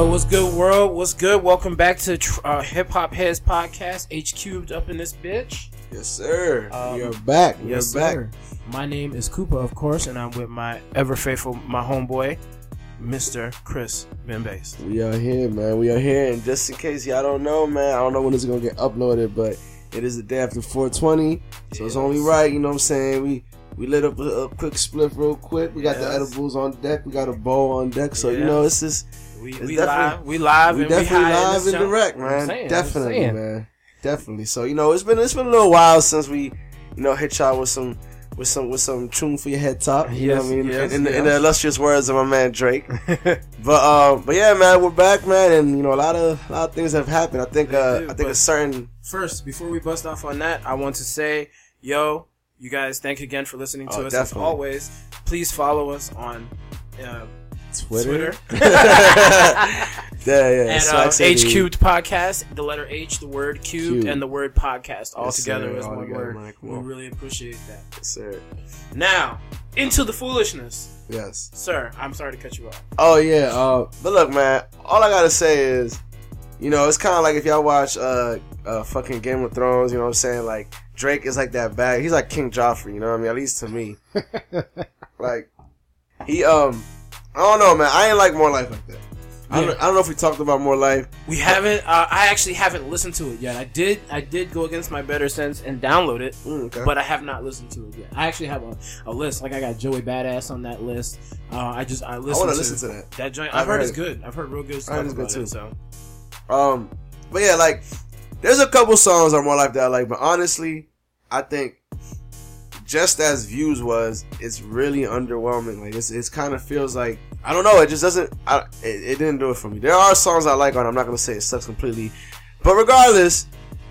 Yo, what's good, world? What's good? Welcome back to uh, Hip Hop Heads Podcast. H cubed up in this bitch. Yes, sir. Um, You're back. You're yes, back. sir. My name is Cooper, of course, and I'm with my ever faithful, my homeboy, Mr. Chris Benbase. We are here, man. We are here. And just in case y'all don't know, man, I don't know when it's going to get uploaded, but it is the day after 420. So it's only right, you know what I'm saying? We we lit up a, a quick split real quick. We got the edibles on deck. We got a bowl on deck. So, you know, it's just, We, we live, we live, we and definitely we in live and direct, man. saying, definitely, man. Definitely. So, you know, it's been it's been a little while since we, you know, hit y'all with some with some with some tune for your head top. You know Yes, what I mean? yes, in, in, the, in the illustrious words of my man Drake. But um, but yeah, man, we're back, man, and you know a lot of a lot of things have happened. I think uh, do, I think a certain First, before we bust off on that, I want to say, yo, you guys, thank you again for listening to Oh, us definitely. as always. Please follow us on uh, Twitter. Twitter. yeah, yeah. and uh. H cubed podcast. The letter H, the word cubed, Cubed. and the word podcast all Yes, together as one word. man, come We really appreciate that. Yes, sir. Now into the foolishness, Yes. sir. I'm sorry to cut you off. Oh yeah. Uh, but look, man. All I gotta say is, you know, it's kind of like if y'all watch uh, uh, fucking Game of Thrones. You know what I'm saying? Like Drake is like that bad. He's like King Joffrey. You know what I mean? At least to me. like he um, I don't know, man. I ain't like more life like that. I, don't, I don't know if we talked about more life. We haven't. Uh, I actually haven't listened to it yet. I did. I did go against my better sense and download it, Mm, okay. but I have not listened to it yet. I actually have a, a list. Like I got Joey Badass on that list. Uh, I just I I want to listen to that. that joint. I've I've heard heard it's good. I've heard real good I stuff heard it's good, about too. it. So Um, but yeah, like there's a couple songs on more life that I like, but honestly, I think just as views was, it's really underwhelming. Like it's it's kind of feels like I don't know. It just doesn't. I, it, it didn't do it for me. There are songs I like on. it. I'm not gonna say it sucks completely, but regardless,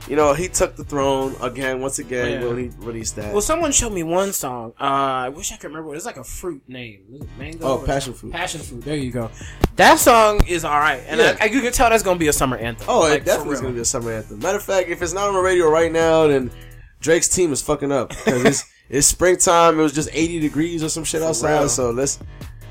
you know, he took the throne again. Once again, Yeah. when he released that. Well, someone showed me one song. Uh, I wish I could remember. It's like a fruit name. Mango? Oh, passion fruit. Passion fruit. There you go. That song is all right, and Yeah. I, I, you can tell that's gonna be a summer anthem. Oh, Like, it definitely is gonna be a summer anthem. Matter of fact, if it's not on the radio right now, then Drake's team is fucking up because it's it's springtime. It was just 80 degrees or some shit outside. real. So let's.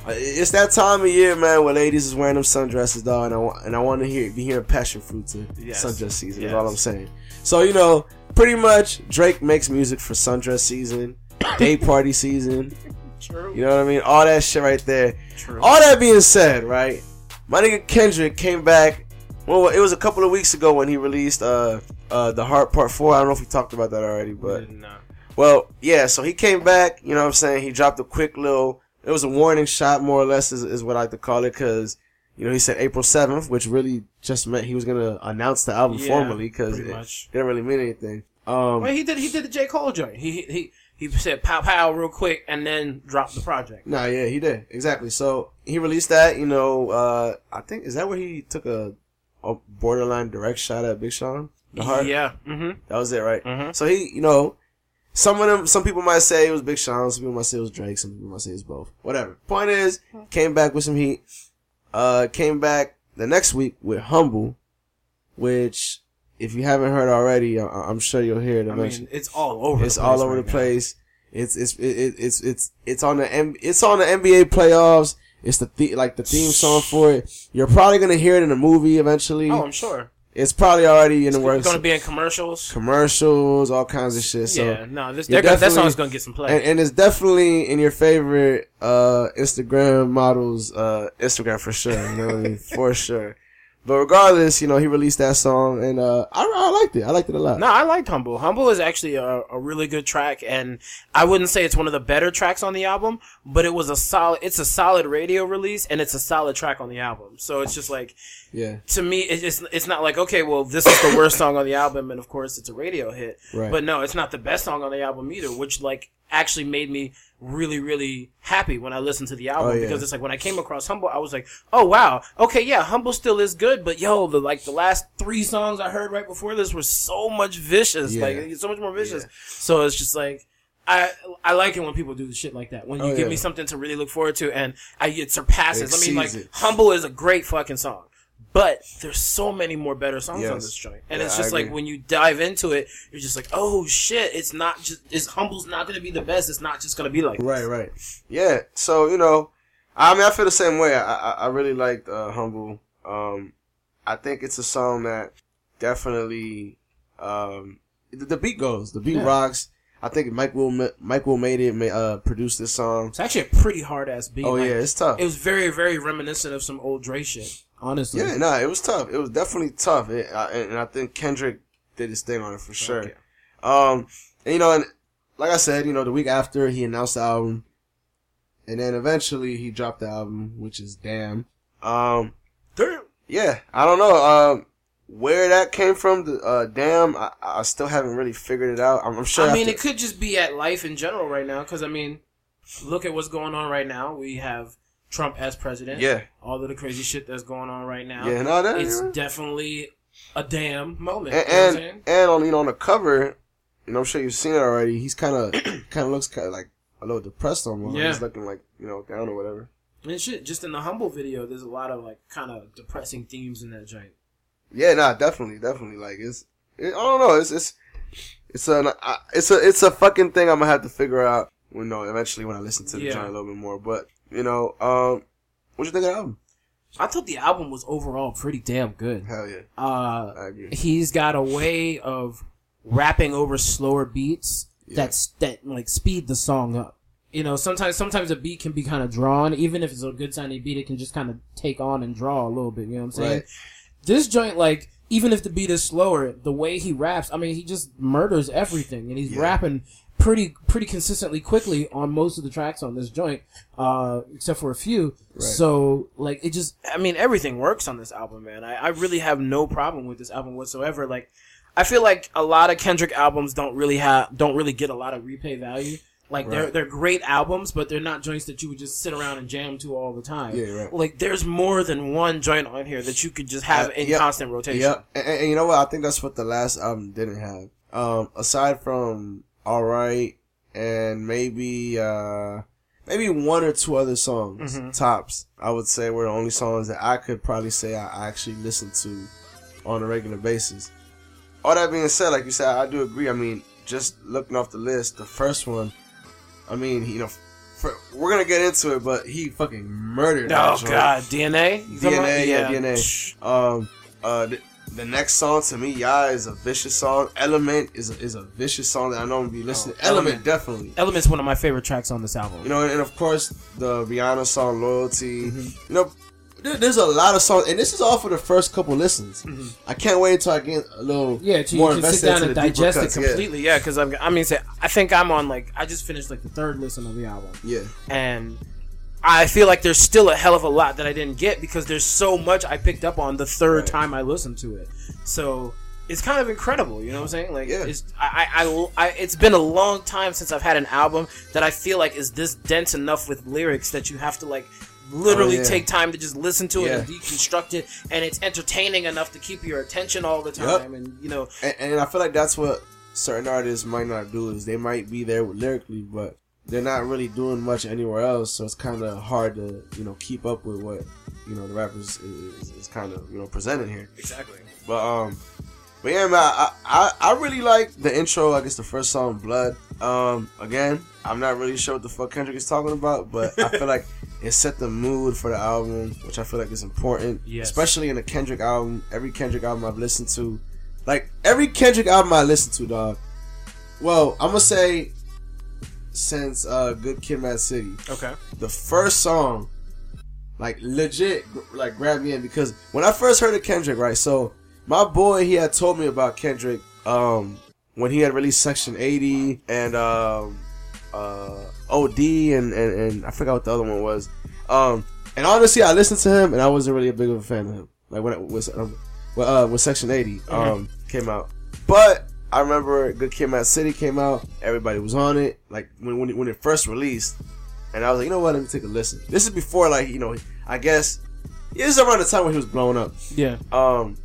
uh, It's that time of year, man, where ladies is wearing them sundresses, dog, and I want and I want to hear be hearing passion fruit to Yes. sundress season. Is all I'm saying. So you know, pretty much Drake makes music for sundress season, day party season. True. You know what I mean? All that shit right there. True. All that being said, right? My nigga Kendrick came back. Well, it was a couple of weeks ago when he released uh uh the Heart Part Four. I don't know if we talked about that already, but no. Well, yeah. So he came back. You know what I'm saying? He dropped a quick little. It was a warning shot, more or less, is, is what I like to call it, because you know he said April 7th, which really just meant he was gonna announce the album Yeah, formally, because pretty it much. didn't really mean anything. Um, Well, he did. He did the J Cole joint. He he he said pow pow real quick and then dropped the project. Nah, yeah, he did exactly. So he released that. You know, uh, I think is that where he took a, a borderline direct shot at Big Sean. The heart. Yeah. Mm-hmm. That was it, right? Mhm. So he, you know, some of them, some people might say it was Big Sean, some people might say it was Drake, some people might say it's both. Whatever. Point is, came back with some heat. Uh, came back the next week with Humble, which if you haven't heard already, I- I'm sure you'll hear it I mean, it's all over. It's the all place over right the now. place. It's it's it, it, it's it's it's on the M- it's on the NBA playoffs. It's the, the like the theme song for it. You're probably gonna hear it in a movie eventually. Oh, I'm sure. It's probably already in the It's works. It's going to be in commercials. commercials, all kinds of shit. So yeah. No, this gonna, that song's going to get some play. and, and it's definitely in your favorite uh Instagram models uh Instagram for sure. You know I mean? For sure. But regardless, you know, he released that song and uh I, I liked it. I liked it a lot. No, I liked Humble. Humble is actually a, a really good track, and I wouldn't say it's one of the better tracks on the album, but it was a solid. It's a solid radio release, and it's a solid track on the album. So it's just like Yeah. to me, it's it's not like okay, well, this is the worst song on the album, and of course it's a radio hit. Right. But no, it's not the best song on the album either, which like actually made me really, really happy when I listened to the album Oh, yeah. because it's like when I came across Humble, I was like, oh wow, okay, yeah, Humble still is good, but yo, the like the last three songs I heard right before this were so much vicious, Yeah. like so much more vicious. So it's just like. I I like it when people do shit like that. When you Oh, give yeah. me something to really look forward to, and I, it surpasses. I mean, like it. "Humble" is a great fucking song, but there's so many more better songs on this joint, and Yeah, it's just like when you dive into it, you're just like, oh shit, it's not just it's "Humble's" not gonna be the best. It's not just gonna be like Right, right. Yeah. So you know, I mean, I feel the same way. I I, I really liked uh, Humble. Um, I think it's a song that definitely um, the, the beat goes, the beat Yeah. rocks. I think Mike Will Mike Will made it, uh, produced this song. It's actually a pretty hard ass beat. Oh Like, yeah, it's tough. It was very, very reminiscent of some old Dre shit. Honestly. Yeah, nah, it was tough. It was definitely tough, it, I, and I think Kendrick did his thing on it for sure. Okay. Um, and, you know, and like I said, you know, the week after he announced the album, and then eventually he dropped the album, which is Damn. Um, Damn. yeah, I don't know, um, where that came from. The uh, Damn, I, I still haven't really figured it out. I'm, I'm sure. I mean, after- it could just be at life in general right now. Because I mean, look at what's going on right now. We have Trump as president. yeah, All of the crazy shit that's going on right now. yeah, no, that It's definitely a damn moment. and you know and, and on you know on the cover, you know, I'm sure you've seen it already. He's kind of kind of looks kind of like a little depressed almost. Yeah. He's looking like you know down or whatever. And shit, just in the humble video, there's a lot of like kind of depressing themes in that joint. Yeah, nah, definitely, definitely. Like it's, it, I don't know, it's it's it's a it's a it's a fucking thing. I'm gonna have to figure out. You know, eventually when I listen to the Yeah. joint a little bit more. But you know, um, what you think of the album? I thought the album was overall pretty damn good. Hell yeah, Uh, I agree. he's got a way of rapping over slower beats Yeah. that's that like speed the song up. You know, sometimes sometimes a beat can be kind of drawn, even if it's a good sounding beat, it can just kind of take on and draw a little bit. You know what I'm saying? Right. This joint, like, even if the beat is slower, the way he raps, I mean, he just murders everything, and he's Yeah. rapping pretty pretty consistently quickly on most of the tracks on this joint, uh, except for a few. Right. So, like, it just, I mean, everything works on this album, man. I, I really have no problem with this album whatsoever. Like, I feel like a lot of Kendrick albums don't really have, don't really get a lot of repay value. Like they're they're great albums, but they're not joints that you would just sit around and jam to all the time. Yeah, right. Like there's more than one joint on here that you could just have Uh, in yeah. constant rotation. Yeah, and, and- and you know what? I think that's what the last album didn't have. Um, aside from All Right and maybe uh maybe one or two other songs Mhm. tops, I would say were the only songs that I could probably say I actually listen to on a regular basis. All that being said, like you said, I do agree. I mean, just looking off the list, the first one, I mean, you know. For, we're gonna get into it, but he fucking murdered. that Oh god, DNA, DNA, yeah, about? DNA. Um, uh, the, next song to me, yeah, is a vicious song. Element is a, is a vicious song that I know I'm gonna be listening. Oh, Element, Element. definitely. Element's one of my favorite tracks on this album. You know, and of course the Rihanna song "Loyalty." Mm-hmm. You know, there, there's a lot of songs, and this is all for the first couple listens. I can't wait until I get a little Mm-hmm. yeah, so more you can sit down and digest it cuts, yeah. completely. Yeah, because I'm, I mean, I think I'm on like I just finished like the third listen of the album, Yeah, and I feel like there's still a hell of a lot that I didn't get because there's so much I picked up on the third Right. time I listened to it. So it's kind of incredible, you know what I'm saying? Like, Yeah. it's I, I, I, it's been a long time since I've had an album that I feel like is this dense enough with lyrics that you have to like literally Oh, yeah. take time to just listen to it and deconstruct it, and it's entertaining enough to keep your attention all the time, and you know, and, and I feel like that's what certain artists might not do is they might be there lyrically, but they're not really doing much anywhere else. So it's kind of hard to you know keep up with what you know the rappers is, is kind of you know presenting here. exactly. But um, but yeah, man, I, I I really like the intro. I guess the first song, Blood. Um, again, I'm not really sure what the fuck Kendrick is talking about, but I feel like it set the mood for the album, which I feel like is important, Yes. especially in a Kendrick album. Every Kendrick album I've listened to, like every Kendrick album I listen to, dog. Well, I'm gonna say since uh, Good Kid, Mad City, Okay. the first song, like legit, like grabbed me in because when I first heard of Kendrick, right? So my boy, he had told me about Kendrick um, when he had released Section 80 and um, uh, OD and, and and I forgot what the other one was. Um, and honestly, I listened to him and I wasn't really a big of a fan of him. Like when it was um, when, uh, when Section 80 um, came out, but. I remember Good Kid, Mad City came out. Everybody was on it. Like when when it, when it first released, and I was like, you know what? Let me take a listen. This is before, like, you know, I guess this is around the time when he was blowing up. Yeah. Um,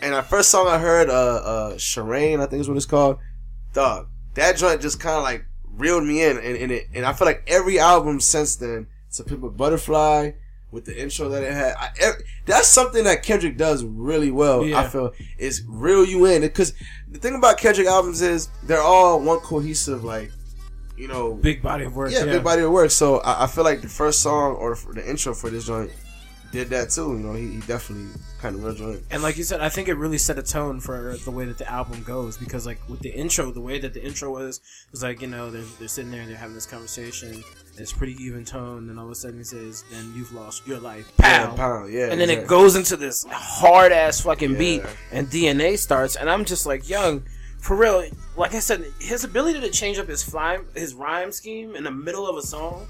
and the first song I heard, uh, uh, Sherane, I think is what it's called. Dog, that joint just kind of like reeled me in, and, and it, and I feel like every album since then, to Pimp a Butterfly, with the intro that it had, I, that's something that Kendrick does really well. Yeah. I feel is reel you in because the thing about Kendrick albums is they're all one cohesive, like, you know, Big body of work. yeah, big body of work. So I, I feel like the first song or the intro for this joint did that too. You know, he, he definitely kind of joint. And like you said, I think it really set a tone for the way that the album goes because like with the intro, the way that the intro was was like you know they're, they're sitting there and they're having this conversation. It's pretty even tone, and all of a sudden he says, "Then you've lost your life." Pow. Yeah, pound, yeah. and then it goes into this hard ass fucking beat, and DNA starts, and I'm just like, young, for real. Like I said, his ability to change up his fly, his rhyme scheme in the middle of a song,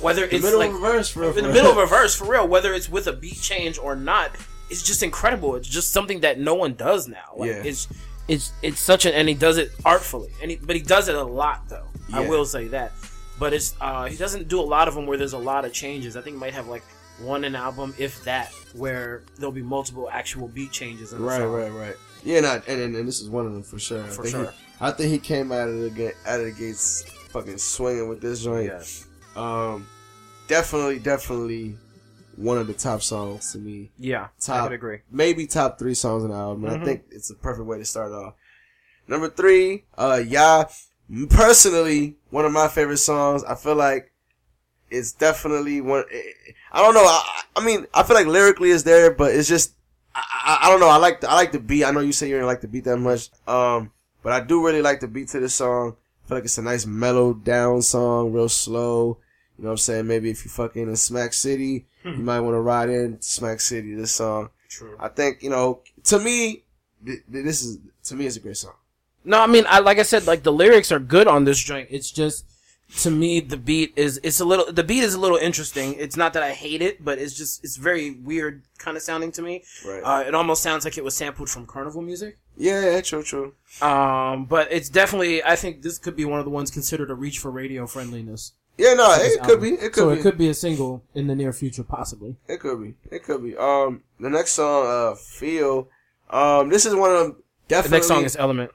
whether the it's middle like of a verse, real, in the middle of real. a verse, for real, whether it's with a beat change or not, it's just incredible. It's just something that no one does now. Like, Yeah. it's it's it's such an, and he does it artfully, and he, but he does it a lot though. I will say that. But it's uh, he doesn't do a lot of them where there's a lot of changes. I think he might have like one an album, if that, where there'll be multiple actual beat changes. In the Right, song. right, right. Yeah, not, and, and and this is one of them for sure. I For think sure. He, I think he came out of the gate, out of the gates, fucking swinging with this joint. Yes. Um, definitely, definitely one of the top songs to me. Yeah, I Top, would agree. maybe top three songs on the album. Mhm. I think it's a perfect way to start off. Number three, uh, yeah, personally, one of my favorite songs. I feel like it's definitely one. I don't know. I, I mean, I feel like lyrically is there, but it's just I, I, I don't know. I like the, I like the beat. I know you say you don't like the beat that much, um, but I do really like the beat to this song. I feel like it's a nice mellow down song, real slow. You know what I'm saying? Maybe if you fucking in Smack City, you might want to ride in Smack City. This song. True. I think you know. To me, th- th- this is to me it's a great song. No, I mean, I like I said, like the lyrics are good on this joint. It's just to me the beat is it's a little the beat is a little interesting. It's not that I hate it, but it's just it's very weird kind of sounding to me. Right. Uh, it almost sounds like it was sampled from carnival music. yeah, yeah, true, true. Um, but it's definitely I think this could be one of the ones considered a reach for radio friendliness. Yeah, no, This it could be. It could so be. it could be a single in the near future, possibly. It could be. It could be. Um, the next song, uh, "Feel." Um, this is one of them. Definitely. The next song is Element.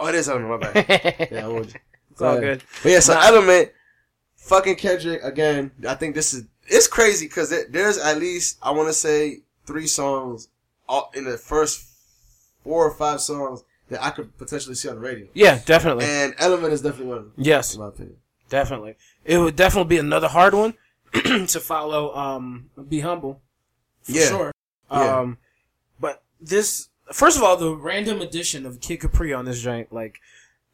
Oh, it is on my bad. Yeah, I would. all good. But yeah, so Nah. Element, fucking Kendrick again. I think this is it's crazy because there's at least I want to say three songs all, in the first four or five songs that I could potentially see on the radio, Yeah, definitely. and Element is definitely one of them, yes. in my opinion. Definitely. It would definitely be another hard one to follow um Be Humble. For Yeah. sure. Yeah. Um but this first of all, the random addition of Kid Capri on this joint, like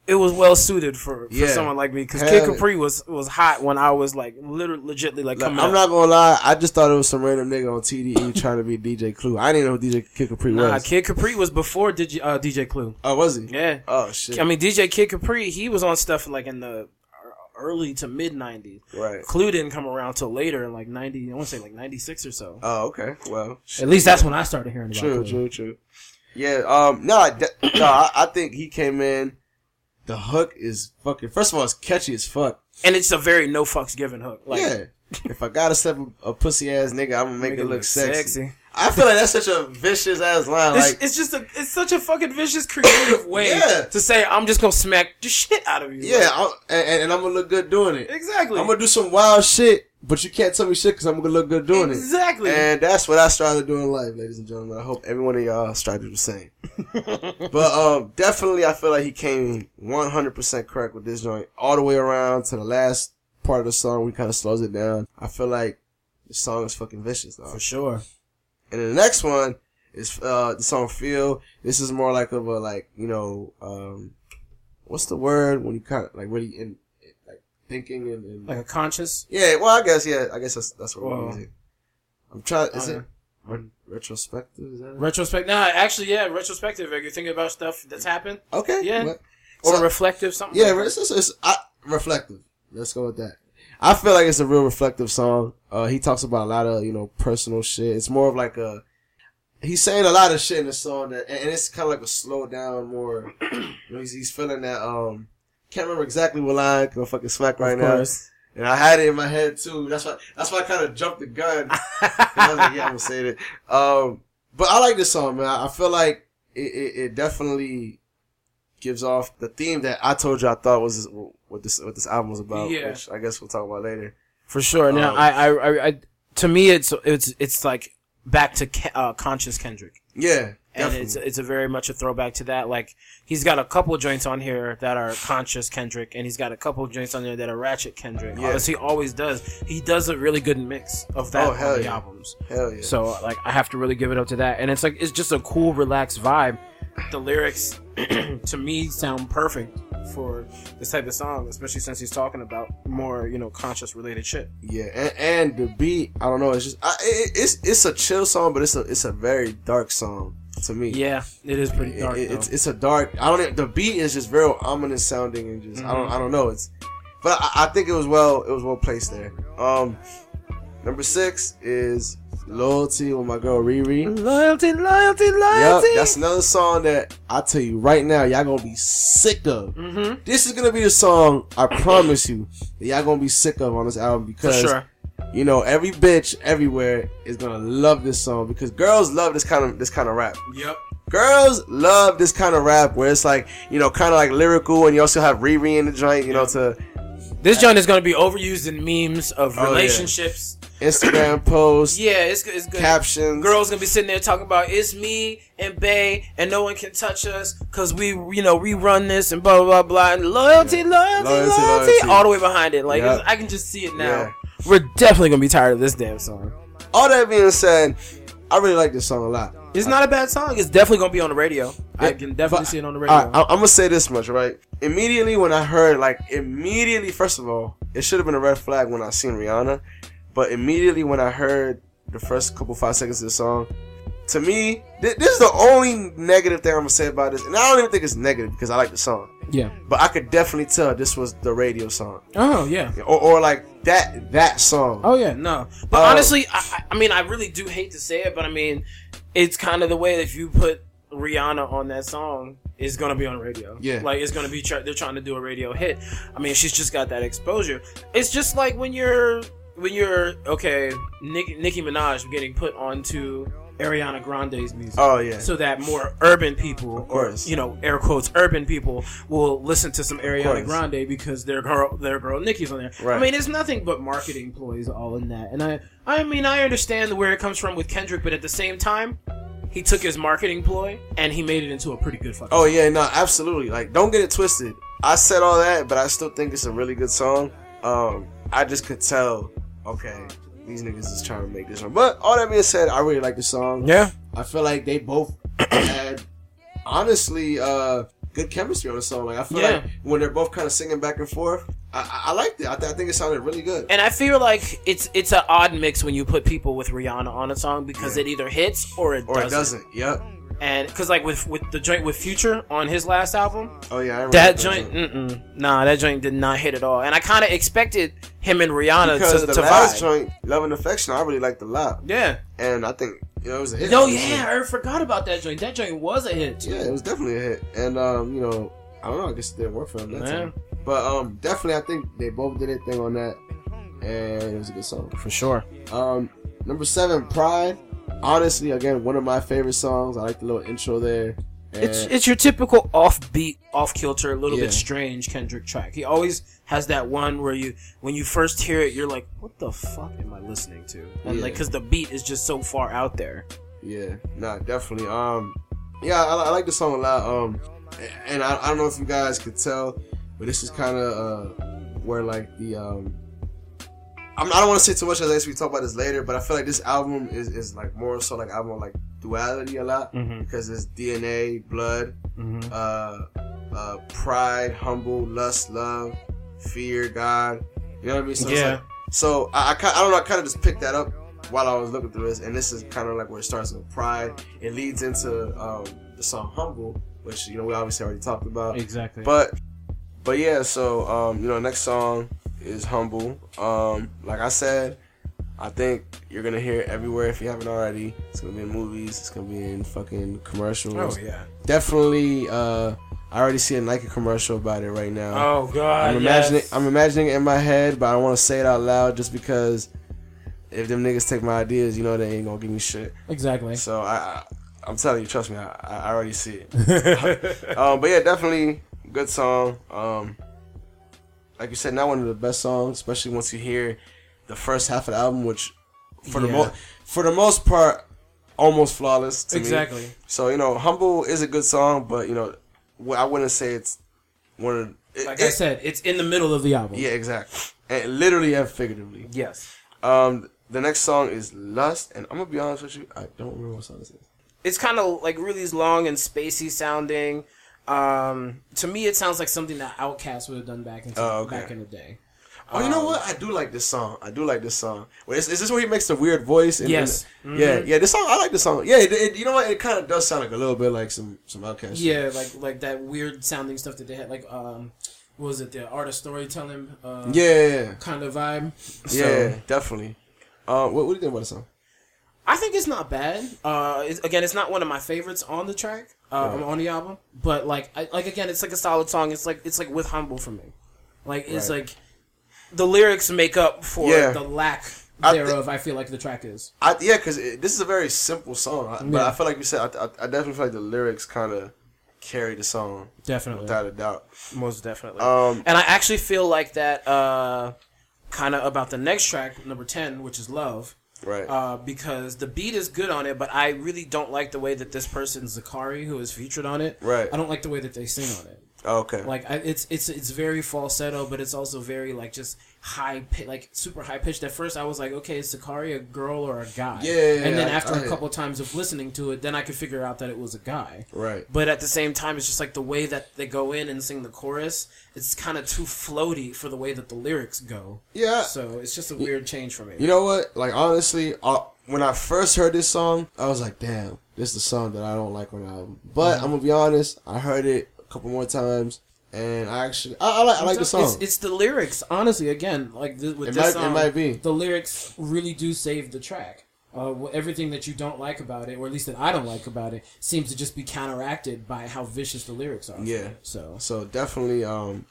it was well suited for, for Yeah. someone like me because Kid. Capri was was hot when I was like literally legitly like Like, I'm up. not gonna lie, I just thought it was some random nigga on TDE trying to be DJ Clue. I didn't know who DJ Kid Capri Nah, was. Kid Capri was before DJ, uh, DJ Clue. oh, was he? Yeah. Oh shit. I mean, DJ Kid Capri, he was on stuff like in the early to mid 90s. right. Clue didn't come around till later in like 90, I want to say like 96 or so. Oh, okay. Well, At least that's when I started hearing about True, Clue. true, true. Yeah, um, no, I, no, I, I think he came in. The hook is fucking. First of all, it's catchy as fuck. And it's a very no fucks given hook. Like, yeah, if I gotta step a, a pussy ass nigga, I'm gonna make, make it look sexy. I feel like that's such a vicious ass line. It's, Like, it's just a, it's such a fucking vicious creative way Yeah. to say I'm just gonna smack the shit out of you. yeah, I'm, and, and I'm gonna look good doing it. exactly. I'm gonna do some wild shit, but you can't tell me shit because I'm gonna look good doing it. exactly. And that's what I strive to do in life, ladies and gentlemen. I hope every one of y'all strive to do the same. but um, definitely, I feel like he came 100% correct with this joint all the way around to the last part of the song. We kind of slows it down. I feel like the song is fucking vicious, though. For sure. And then the next one is uh the song "Feel." This is more like of a like you know um, what's the word when you kind of like really in like thinking and, and Like a conscious. yeah. Well, I guess yeah. I guess that's that's what we're using. I'm trying. Is it re- retrospective? Is that it? Retrospect. Nah, actually, yeah, retrospective. Like you're thinking about stuff that's happened, Okay. Yeah. or So- reflective, something. yeah, like it's, it's, it's I, reflective. Let's go with that. I feel like it's a real reflective song. Uh, he talks about a lot of you know personal shit. It's more of like a he's saying a lot of shit in the song that, and it's kind of like a slow down more. You know, he's, he's feeling that. Um, can't remember exactly what line. Gonna fucking smack right now. And I had it in my head too. That's why. That's why I kind of jumped the gun. I was like, yeah, I'm gonna say that. Um, but I like this song, man. I feel like it, it, it definitely gives off the theme that I told you I thought was what this what this album was about. Yeah. Which I guess we'll talk about later. For sure. Now, Um, I, I, I, I, to me, it's it's it's like back to Ke- uh, conscious Kendrick. Yeah, and Definitely. it's it's a very much a throwback to that. Like he's got a couple joints on here that are conscious Kendrick, and he's got a couple joints on there that are ratchet Kendrick. Yeah. As he always does, he does a really good mix of that Oh, hell on the yeah. albums. Hell yeah. So like I have to really give it up to that, and it's like it's just a cool, relaxed vibe. The lyrics, to me, sound perfect for this type of song, especially since he's talking about more you know conscious related shit. Yeah, and, and the beat, I don't know. It's just I, it, it's it's a chill song, but it's a it's a very dark song to me. Yeah, it is pretty dark. it- though. it's it's a dark. I don't. The beat is just very ominous sounding and just I Mm-hmm. don't I don't know. It's but I, I think it was well it was well placed there. Um, number six is loyalty with my girl Riri. loyalty, loyalty, loyalty. Yep, that's another song that I tell you right now, y'all gonna be sick of. mm-hmm. This is gonna be the song I promise you that y'all gonna be sick of on this album because sure. you know every bitch everywhere is gonna love this song because girls love this kind of this kind of rap. Yep. Girls love this kind of rap where it's like you know kind of like lyrical and you also have Riri in the joint. You know to This joint is gonna be overused in memes of Oh, yeah. Instagram posts, Yeah, it's good. It's good. captions. Girls gonna be sitting there talking about it's me and Bay and no one can touch us because we you know rerun this and blah blah blah blah and loyalty, loyalty, loyalty, Loyalty, loyalty. all the way behind it. Like Yep. I can just see it now. Yeah. We're definitely gonna be tired of this damn song. All that being said, I really like this song a lot. It's not a bad song. It's definitely gonna be on the radio. I can definitely see it on the radio. I, I'm gonna say this much, right? Immediately when I heard, like, immediately, first of all, it should have been a red flag when I seen Rihanna, but immediately when I heard the first couple five seconds of the song, to me, th- this is the only negative thing I'm gonna say about this, and I don't even think it's negative because I like the song, yeah. but I could definitely tell this was the radio song, Oh yeah. or, or like that that song. Oh yeah, no. But Uh, honestly, I, I I mean, I really do hate to say it, but I mean, it's kind of the way that if you put Rihanna on that song, it's gonna be on radio. Yeah. like it's gonna be. Try, they're trying to do a radio hit. I mean, she's just got that exposure. It's just like when you're when you're okay, Nicki, Nicki Minaj getting put onto Ariana Grande's music. Oh yeah, So that more urban people, or course. you know, air quotes, urban people will listen to some Ariana. Grande because their girl, their girl Nicki's on there. I mean, it's nothing but marketing ploys all in that. And I, I mean, I understand where it comes from with Kendrick, but at the same time, he took his marketing ploy and he made it into a pretty good fucking. Oh yeah, no, absolutely. Like, don't get it twisted. I said all that, but I still think it's a really good song. Um, I just could tell, okay, these niggas is trying to make this one. But all that being said, I really like the song. yeah, I feel like they both had, honestly, uh, good chemistry on the song. Like, I feel Yeah. like when they're both kind of singing back and forth, I, I, I liked it. I, th- I think it sounded really good. and I feel like it's it's an odd mix when you put people with Rihanna on a song because Yeah. it either hits or it or doesn't. it doesn't. Yep. And because like with with the joint with Future on his last album, Oh yeah, I remember That joint, mm-mm, nah, that joint did not hit at all. And I kind of expected him and Rihanna Because to, the to last vibe. joint, Love and Affection, I really liked a lot. Yeah. And I think, you know, it was a hit. No, yeah, I forgot about that joint. That joint was a hit. Too. Yeah, it was definitely a hit. And um, you know, I don't know, I guess it didn't work for them that Yeah. time. But um definitely I think they both did their thing on that. And it was a good song. for sure. Um number seven, Pride. Honestly, again, one of my favorite songs. I like the little intro there. And It's it's your typical offbeat, off kilter, a little Yeah. bit strange Kendrick track. He always has that one where you, when you first hear it, you're like, "What the fuck am I listening to?" And Yeah. like, because the beat is just so far out there. Yeah, nah, definitely. Um, yeah, I, I like the song a lot. Um, and I, I don't know if you guys could tell, but this is kind of uh where like the um. I'm, I don't want to say too much as we talk about this later, but I feel like this album is, is like more so like album of, like duality a lot Mhm. because it's DNA, blood, Mm-hmm. uh, uh, pride, humble, lust, love, fear, God. You know what I mean? So Yeah. like- so I, I, I don't know. I kind of just picked that up while I was looking through this, and this is kind of like where it starts with pride. It leads into um, the song "Humble," which you know we obviously already talked about. Exactly. But but yeah, so um, you know, next song is "Humble." Um, like I said, I think you're gonna hear it everywhere if you haven't already. It's gonna be in movies. It's gonna be in fucking commercials. oh yeah. Definitely. Uh, I already see a Nike commercial about it right now. Oh god. I'm imagining yes. I'm imagining it in my head, but I don't want to say it out loud just because if them niggas take my ideas, you know they ain't gonna give me shit. exactly. So I, I I'm telling you, trust me, I, I already see it. um, but yeah, definitely good song. Um, like you said, not one of the best songs, especially once you hear the first half of the album, which for the most for the most part, almost flawless. To me. Exactly. So you know, humble is a good song, but you know, I wouldn't say it's one of. It, Like it- I said, it's in the middle of the album. yeah, exactly, and literally and figuratively. Yes. Um, the next song is Lust, and I'm gonna be honest with you, I don't remember what song this is. It's kind of like really long and spacey sounding. Um, to me, it sounds like something that Outkast would have done back in Oh, okay. back in the day. Oh, you know what? I do like this song. I do like this song. Wait, is, is this where he makes the weird voice? And, Yes. and- yeah, Mhm. yeah. This song, I like this song. Yeah, it, it- you know what? It kind of does sound like a little bit like some some Outkast. Yeah, like like that weird sounding stuff that they had. Like um, what was it the art of storytelling? Uh, yeah, yeah, yeah. kind of vibe. yeah, definitely. Uh, what, what do you think about the song? I think it's not bad. Uh, it's, again, it's not one of my favorites on the track, uh, Right. on the album. But like, I, like again, it's like a solid song. It's like it's like with humble for me. Like it's Right. like the lyrics make up for Yeah. the lack I thi- thereof. I feel like the track is. I, yeah, because this is a very simple song, I- but I feel like you said, I, I, I definitely feel like the lyrics kind of carry the song Definitely, without a doubt. most definitely. Um, and I actually feel like that uh, kind of about the next track, number ten, which is Love. Right. uh, because the beat is good on it, but I really don't like the way that this person Zacari, who is featured on it, Right. I don't like the way that they sing on it. Okay. Like I, it's it's it's very falsetto, but it's also very like just high like super high pitched. At first, I was like, okay, is Zacari a girl or a guy? Yeah, yeah, And then yeah, after I- a couple times of listening to it, then I could figure out that it was a guy. right. But at the same time, it's just like the way that they go in and sing the chorus. It's kind of too floaty for the way that the lyrics go. Yeah. So it's just a weird change for me. You know what? Like honestly, uh, when I first heard this song, I was like, "Damn, this is the song that I don't like on the album." But Mm-hmm. I'm gonna be honest, I heard it a couple more times, and I actually, I, I like, I like the song. It's, it's the lyrics, honestly. Again, like th- with It this might- it song, might be. the lyrics really do save the track. Uh, everything that you don't like about it, or at least that I don't like about it, seems to just be counteracted by how vicious the lyrics are. Yeah. So so definitely, um,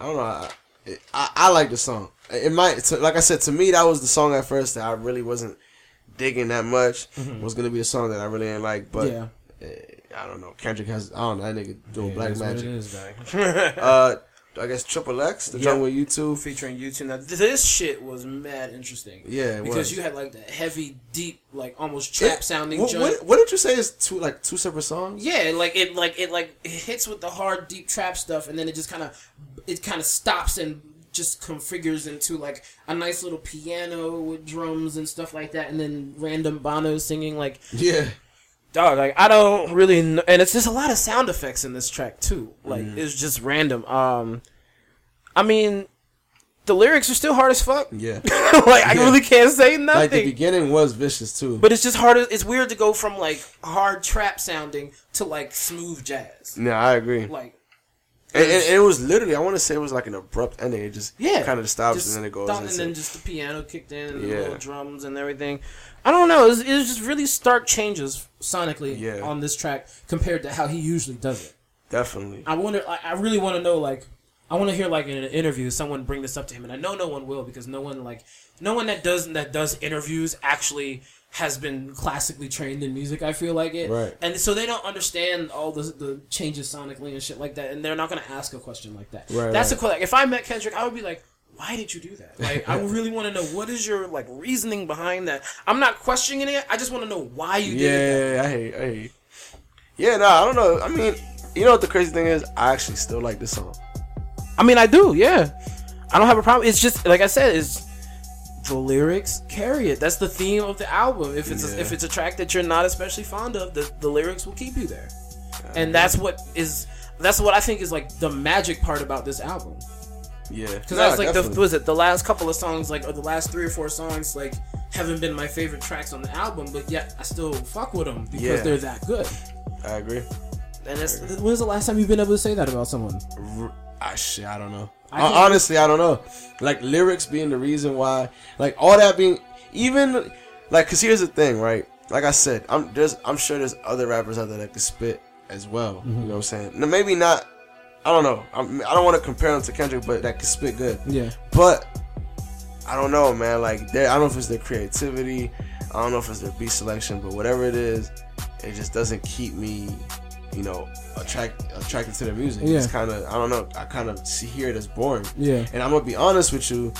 I don't know. I, it, I, I like the song. It might, to, like I said, to me, that was the song at first that I really wasn't digging that much. Was gonna be a song that I really didn't like, but yeah, I don't know. Kendrick has, I don't know, that nigga doing It black magic. It is. Uh, I guess Triple X, the Yeah. joint with U2. Featuring U2. Now this shit was mad interesting. Yeah, it because was. you had like the heavy, deep, like almost trap sounding What, joint. what, what did you say is two like two separate songs? Yeah, like it, like it, like it hits with the hard, deep trap stuff, and then it just kind of, it kind of stops and just configures into like a nice little piano with drums and stuff like that, and then random Bono singing like, Yeah, dog, like I don't really, know, and it's just a lot of sound effects in this track too. Like Mm-hmm. it's just random. Um, I mean, the lyrics are still hard as fuck. yeah. like I Yeah. really can't say nothing. like the beginning was vicious too. but it's just hard. It's weird to go from like hard trap sounding to like smooth jazz. yeah, I agree. Like And, and it was literally, I want to say it was like an abrupt ending. It just Yeah, kind of stops just and then it goes and then just the piano kicked in and the little drums and everything. I don't know. It was, it was just really stark changes sonically Yeah. on this track compared to how he usually does it. definitely. I wonder. I, I really want to know. Like, I want to hear like in an interview someone bring this up to him, and I know no one will because no one like no one that does that does interviews actually has been classically trained in music. I feel like it, Right. And so they don't understand all the the changes sonically and shit like that, and they're not gonna ask a question like that. Right, That's right. the question. Like, if I met Kendrick, I would be like. Why did you do that? Like, I really want to know what is your like reasoning behind that. I'm not questioning it. I just want to know why you Yeah, did that. I hate, I hate. Yeah, no, I don't know. I mean, you know what the crazy thing is? I actually still like this song. I mean, I do. Yeah, I don't have a problem. It's just like I said. It's the lyrics carry it. That's the theme of the album. If it's a, if it's a track that you're not especially fond of, the the lyrics will keep you there, and that's what is that's what I think is like the magic part about this album. Yeah, Because that's like the was it the last couple of songs like or the last three or four songs like haven't been my favorite tracks on the album, but yet I still fuck with them because Yeah. they're that good. I agree. And it's, when's the last time you've been able to say that about someone? R- Ah, shit, I don't know. I think- Honestly, I don't know. Like lyrics being the reason why, like all that being, even like, cause here's the thing, right? Like I said, I'm there's I'm sure there's other rappers out there that can spit as well. You know what I'm saying? Now, maybe not. I don't know. I'm, I don't want to compare them to Kendrick, but that can spit good. Yeah. But I don't know, man. Like, I don't know if it's their creativity. I don't know if it's their beat selection, but whatever it is, it just doesn't keep me, you know, attract attracted to the music. Yeah. It's kind of I don't know. I kind of see hear it as boring. Yeah. And I'm gonna be honest with you,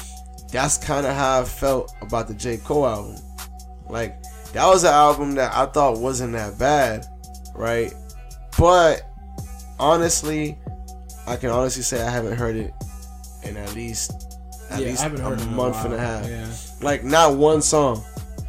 that's kind of how I felt about the J Cole album. Like that was an album that I thought wasn't that bad, right? But honestly, I can honestly say I haven't heard it in at least at Yeah, least a month and a half. Yeah. Like not one song.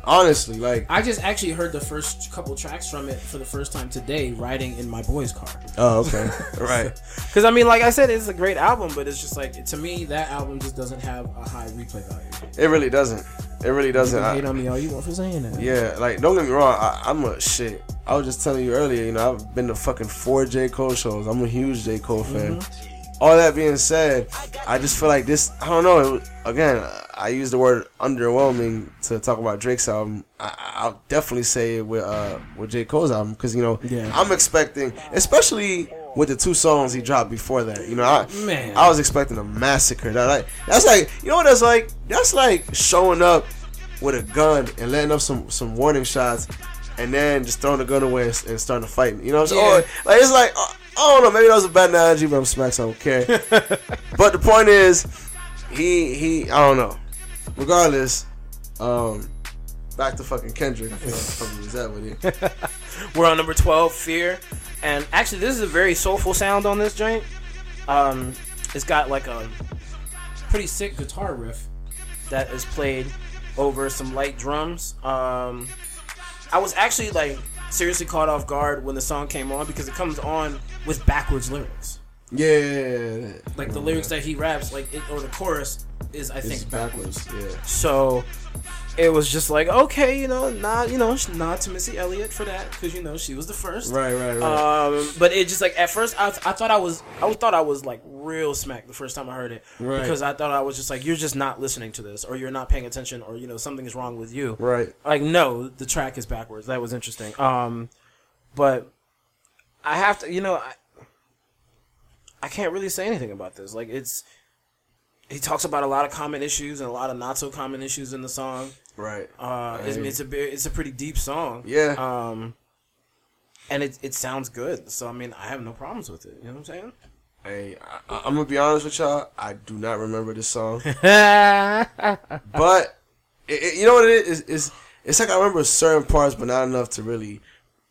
Honestly, like I just actually heard the first couple tracks from it for the first time today, riding in my boy's car. oh okay, right. Because I mean, like I said, it's a great album, but it's just like to me that album just doesn't have a high replay value. It really doesn't. It really doesn't. can I- hate on me all you want for saying that. Yeah, like don't get me wrong, I, I'm a shit. I was just telling you earlier, you know, I've been to fucking four J Cole shows. I'm a huge J Cole fan. Mm-hmm. All that being said, I just feel like this. I don't know. It, again, I use the word underwhelming to talk about Drake's album. I, I'll definitely say it with uh with J Cole's album because you know Yeah. I'm expecting, especially with the two songs he dropped before that. You know, I Man. I was expecting a massacre. That like that's like you know what that's like. That's like showing up with a gun and letting up some some warning shots, and then just throwing the gun away and, and starting to fight. You know what I'm saying? Yeah. Or, like it's like uh, I don't know. Maybe that was a bad analogy, but I'm smacks. I don't care. but the point is, he he. I don't know. Regardless, um, back to fucking Kendrick. I think that's probably was that with you. We're on number 12, Fear. And actually, this is a very soulful sound on this joint. Um, it's got like a pretty sick guitar riff that is played over some light drums. Um, I was actually like seriously caught off guard when the song came on because it comes on with backwards lyrics. Yeah, Like the lyrics that he raps, like it, or the chorus is I it's think backwards. backwards. Yeah. So it was just like okay, you know, not you know, nod to Missy Elliott for that because you know she was the first. Right, right, right. Um, but it just like at first I, I thought I was I thought I was like real smack the first time I heard it Right. because I thought I was just like you're just not listening to this or you're not paying attention or you know something is wrong with you. right. Like no, the track is backwards. That was interesting. Um, but I have to you know I I can't really say anything about this. Like it's he talks about a lot of common issues and a lot of not so common issues in the song. Right. Uh, it's, it's a it's a pretty deep song. Yeah. Um, and it it sounds good. So I mean, I have no problems with it. You know what I'm saying? Hey, I, I'm gonna be honest with y'all. I do not remember this song, but it, it- you know what it is? It's, it's like I remember certain parts, but not enough to really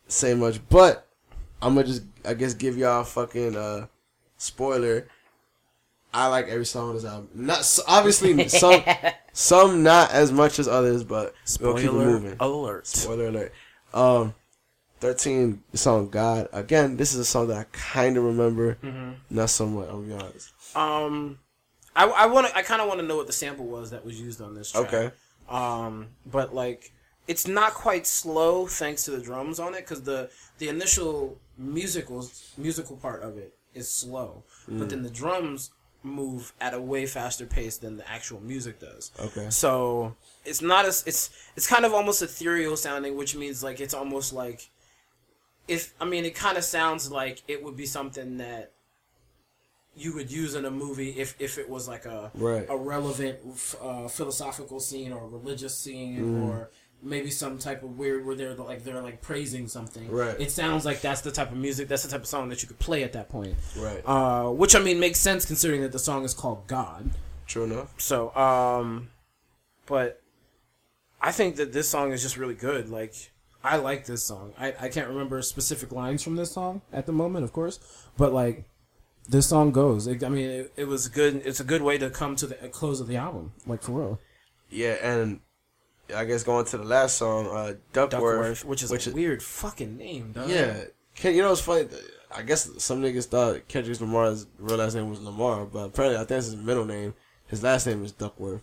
say much. But I'm gonna just, I guess, give y'all a fucking uh, spoiler. I like every song on this album. Not obviously some, some not as much as others, but we'll keep it Spoiler moving. alert. Spoiler alert. Um, thirteen the song God. Again, this is a song that I kind of remember, Mm-hmm. not somewhat. I'll be honest. Um, I I want to I kind of want to know what the sample was that was used on this track. Okay. Um, but like it's not quite slow thanks to the drums on it because the the initial musical musical part of it is slow, but then the drums move at a way faster pace than the actual music does. Okay. So it's not as it's it's kind of almost ethereal sounding, which means like it's almost like if I mean it kind of sounds like it would be something that you would use in a movie if if it was like a Right. a relevant uh, philosophical scene or religious scene Mm. or maybe some type of weird where they're like they're like praising something. Right. It sounds like that's the type of music, that's the type of song that you could play at that point. Right. Uh, which I mean makes sense considering that the song is called God. True enough. So, um, but I think that this song is just really good. Like, I like this song. I, I can't remember specific lines from this song at the moment, of course, but like, this song goes. It, I mean, it, it was good. It's a good way to come to the close of the album, like for real. Yeah, and I guess going to the last song, uh, Duckworth, Duckworth, which is which a is weird fucking name, dog. yeah. You know what's funny? I guess some niggas thought Kendrick Lamar's real last name was Lamar, but apparently I think that's his middle name. His last name is Duckworth,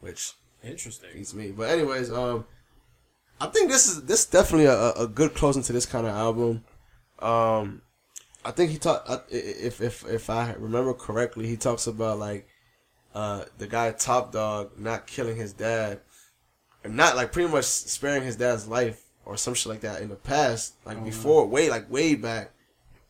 which interesting. beats me. But anyways, um, I think this is this is definitely a, a good closing to this kind of album. Um, I think he talked if if if I remember correctly, he talks about like uh the guy Top Dawg not killing his dad, not like pretty much sparing his dad's life or some shit like that in the past, like mm-hmm. before, way like way back,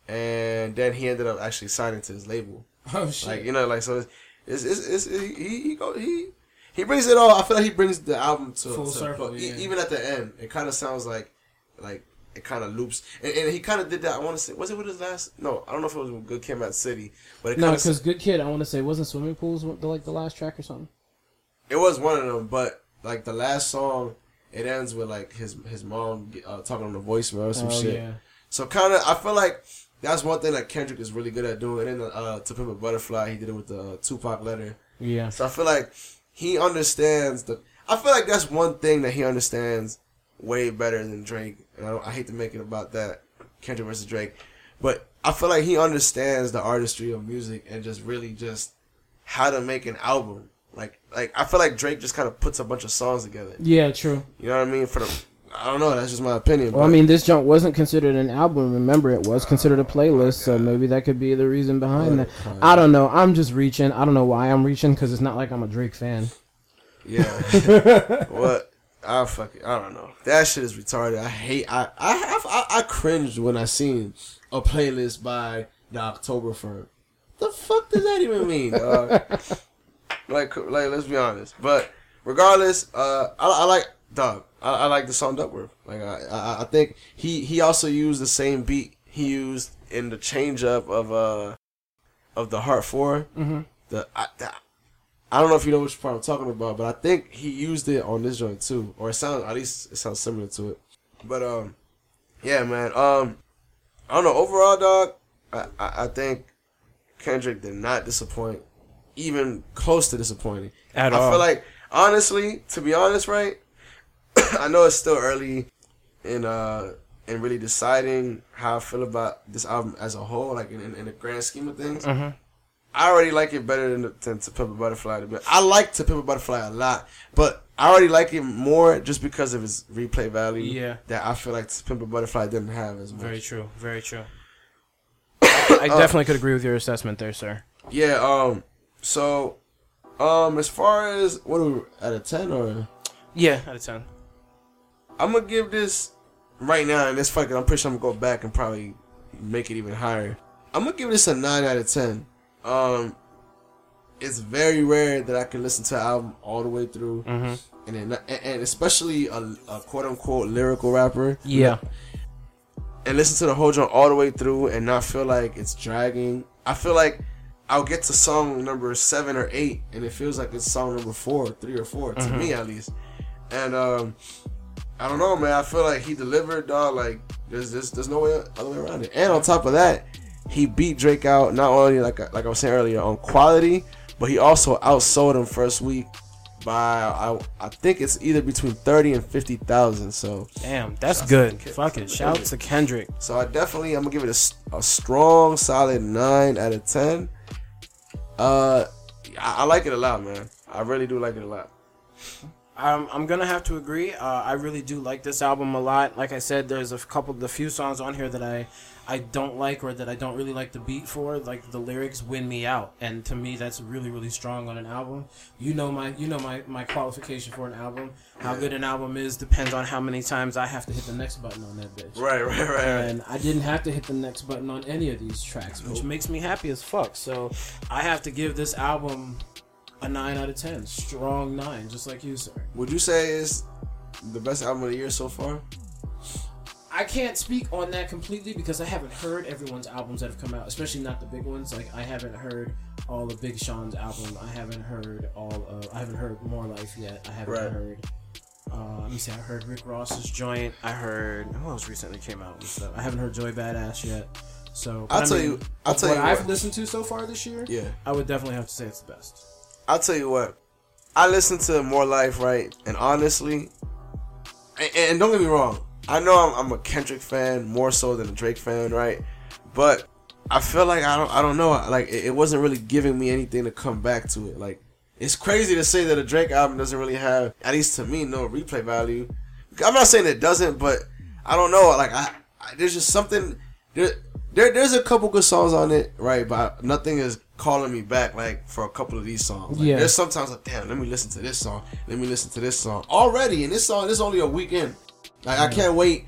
and then he ended up actually signing to his label. Oh shit. Like you know, like so, it's it's, it's, it's he he go he he brings it all. I feel like he brings the album to Full to- circle, e- yeah. even at the end, it kind of sounds like like it kind of loops, and, and he kind of did that. I want to say, was it with his last? No, I don't know if it was with Good Kid, Mad City, but it no, because Good Kid, I want to say, wasn't Swimming Pools the, like the last track or something? it was one of them. But like the last song, it ends with like his his mom uh, talking on the voicemail or some Oh, shit. yeah. So kind of, I feel like that's one thing that Kendrick is really good at doing. And then uh, to Pimp a Butterfly, he did it with the uh, Tupac letter. Yeah. So I feel like he understands the. I feel like that's one thing that he understands way better than Drake. And I, don't, I hate to make it about that Kendrick versus Drake, but I feel like he understands the artistry of music and just really just how to make an album. Like, like I feel like Drake just kind of puts a bunch of songs together. Yeah, true. You know what I mean? For the, I don't know. That's just my opinion. Well, I mean, this junk wasn't considered an album. Remember, it was considered a playlist, so maybe that could be the reason behind that. I don't know. I'm just reaching. I don't know why I'm reaching because it's not like I'm a Drake fan. Yeah. what? I fuck it. I don't know. That shit is retarded. I hate. I I have. I, I cringed when I seen a playlist by the October firm. The fuck does that even mean? dog? like, like, let's be honest. But regardless, uh, I, I like dog. I, I like the song Duckworth. Like, I, I, I think he he also used the same beat he used in the change up of uh of the Heart 4 Mm-hmm. The I, the I don't know if you know which part I'm talking about, but I think he used it on this joint too, or it sounds at least it sounds similar to it. But um, yeah, man. Um, I don't know. Overall, dog, I I, I think Kendrick did not disappoint, even close to disappointing. At I all. I feel like honestly, to be honest, right? I know it's still early in uh in really deciding how I feel about this album as a whole, like in, in, in the grand scheme of things. Mhm. I already like it better than, than To Pimp a Butterfly. I like To Pimp a Butterfly a lot, but I already like it more just because of its replay value. Yeah. that I feel like To Pimp a Butterfly didn't have as much. Very true. Very true. I definitely could agree with your assessment there, sir. Yeah. Um. So, um, as far as what are we at a ten or Yeah, out of ten. I'm gonna give this right now, and this fucking I'm pretty sure I'm gonna go back and probably make it even higher. I'm gonna give this a nine out of ten. Um, it's very rare that I can listen to an album all the way through, Mm-hmm. and then, and, and especially a, a quote unquote lyrical rapper, Yeah. and listen to the whole joint all the way through and not feel like it's dragging. I feel like I'll get to song number seven or eight, and it feels like it's song number four, three or 4 to me at least. And um, I don't know, man. I feel like he delivered, dog. Like there's there's, there's no way other way around it. And on top of that, he beat Drake out not only like like I was saying earlier on quality, but he also outsold him first week by I I think it's either between thirty and fifty thousand. So Damn, that's good. to Ken- Fuck it. Shout out to Kendrick. so I definitely I'm gonna give it a strong, solid nine out of ten. Uh, I, I like it a lot, man. I really do like it a lot. I'm, I'm gonna have to agree. Uh, I really do like this album a lot. Like I said, there's a couple, the few songs on here that I, I don't like or that I don't really like the beat for. Like the lyrics win me out, and to me, that's really, really strong on an album. You know my, you know my, my qualification for an album. How good an album is depends on how many times I have to hit the next button on that bitch. Right, right, right, right. And I didn't have to hit the next button on any of these tracks, which makes me happy as fuck. So I have to give this album a nine out of ten, strong nine, just like you, sir. Would you say it's the best album of the year so far? I can't speak on that completely because I haven't heard everyone's albums that have come out, especially not the big ones. Like I haven't heard all of Big Sean's album. I haven't heard all of. I haven't heard More Life yet. I haven't Right. heard. Uh, let me see. I heard Rick Ross's joint. I heard who else recently came out and stuff. I haven't heard Joey Badass yet. So I'll I tell you. I'll tell what you what I've listened to so far this year. Yeah, I would definitely have to say it's the best. I'll tell you what. I listened to More Life, right? And honestly, and, and don't get me wrong, I know I'm, I'm a Kendrick fan more so than a Drake fan, right? But I feel like I don't, I don't know, like it, it wasn't really giving me anything to come back to it. Like it's crazy to say that a Drake album doesn't really have, at least to me, no replay value. I'm not saying it doesn't, but I don't know. Like I, I there's just something there, there. There's a couple good songs on it, right? But nothing is calling me back like for a couple of these songs. Like, Yeah. There's sometimes like, damn, let me listen to this song. Let me listen to this song already. And this song this is only a weekend. Like I can't wait.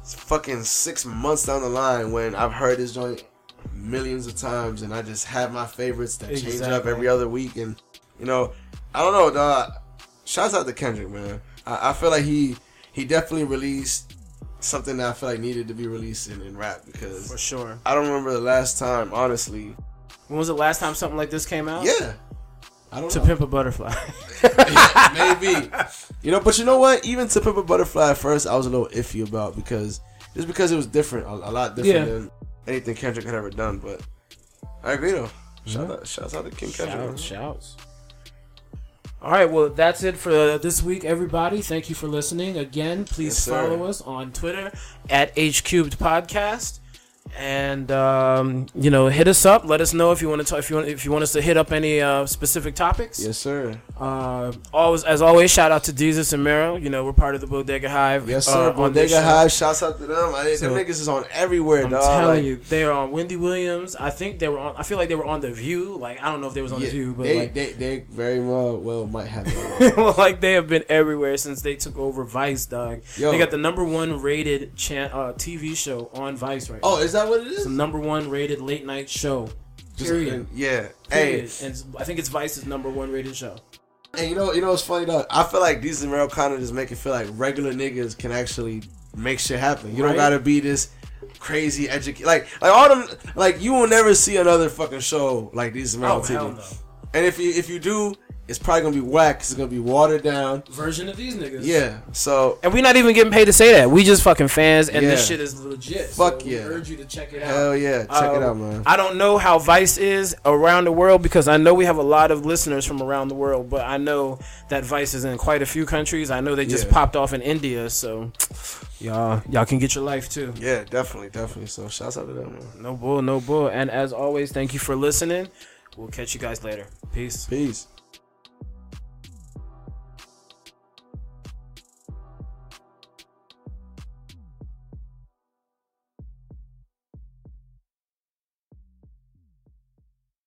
It's fucking six months down the line when I've heard this joint millions of times and I just have my favorites that change up every other week and you know I don't know dog. Shouts out to Kendrick man. I, I feel like he he definitely released something that I feel like needed to be released in, in rap because For sure. I don't remember the last time honestly. When was the last time something like this came out? Yeah. I don't To know. Pimp a Butterfly. Maybe. You know, but you know what? Even to Pimp a Butterfly at first, I was a little iffy about because just because it was different, a, a lot different Yeah. than anything Kendrick had ever done. But I agree though. Shout Yeah. out, shouts out to King Kendrick. Shouts, shouts. All right, well, that's it for uh, this week, everybody. Thank you for listening. Again, please Yes, follow us on Twitter at H Cubed Podcast, and um, you know, hit us up. Let us know if you want to talk, if you want if you want us to hit up any uh, specific topics. Yes, sir. Uh, always, as always, shout out to Desus and Mero. You know, we're part of the Bodega Hive. Yes, uh, sir. this Bodega. Hive. Shouts out to them. I, So- them niggas is on everywhere, dog. I'm dog. telling Like, you, they are on Wendy Williams. I think they were on. I feel like they were on the View. Like I don't know if they was on yeah, the View, but they, like they they very well well might have. Like they have been everywhere since they took over Vice, dog. Yo. They got the number one rated chan- uh, TV show on Vice right now. oh, is that what it It's the number one rated late night show. Period. Yeah. Period. Hey, And I think it's Vice's number one rated show. And you know, you know what's funny though? I feel like Desus and Mero kind of just make it feel like regular niggas can actually make shit happen. You Right. don't gotta be this crazy educate like like all them like you will never see another fucking show like Desus and Mero Oh TV. no. And if you if you do, it's probably gonna be whack. 'cause it's gonna be watered down. Version of these niggas. Yeah. So And we're not even getting paid to say that. We just fucking fans, and this shit is legit. Fuck so we yeah. urge you to check it out. hell yeah, check it Uh, out, man. I don't know how Vice is around the world because I know we have a lot of listeners from around the world, but I know that Vice is in quite a few countries. I know they just Yeah. popped off in India, so y'all y'all can get your life too. Yeah, definitely, definitely. So shouts out to them, man. No bull, no bull. And as always, thank you for listening. We'll catch you guys later. Peace. Peace.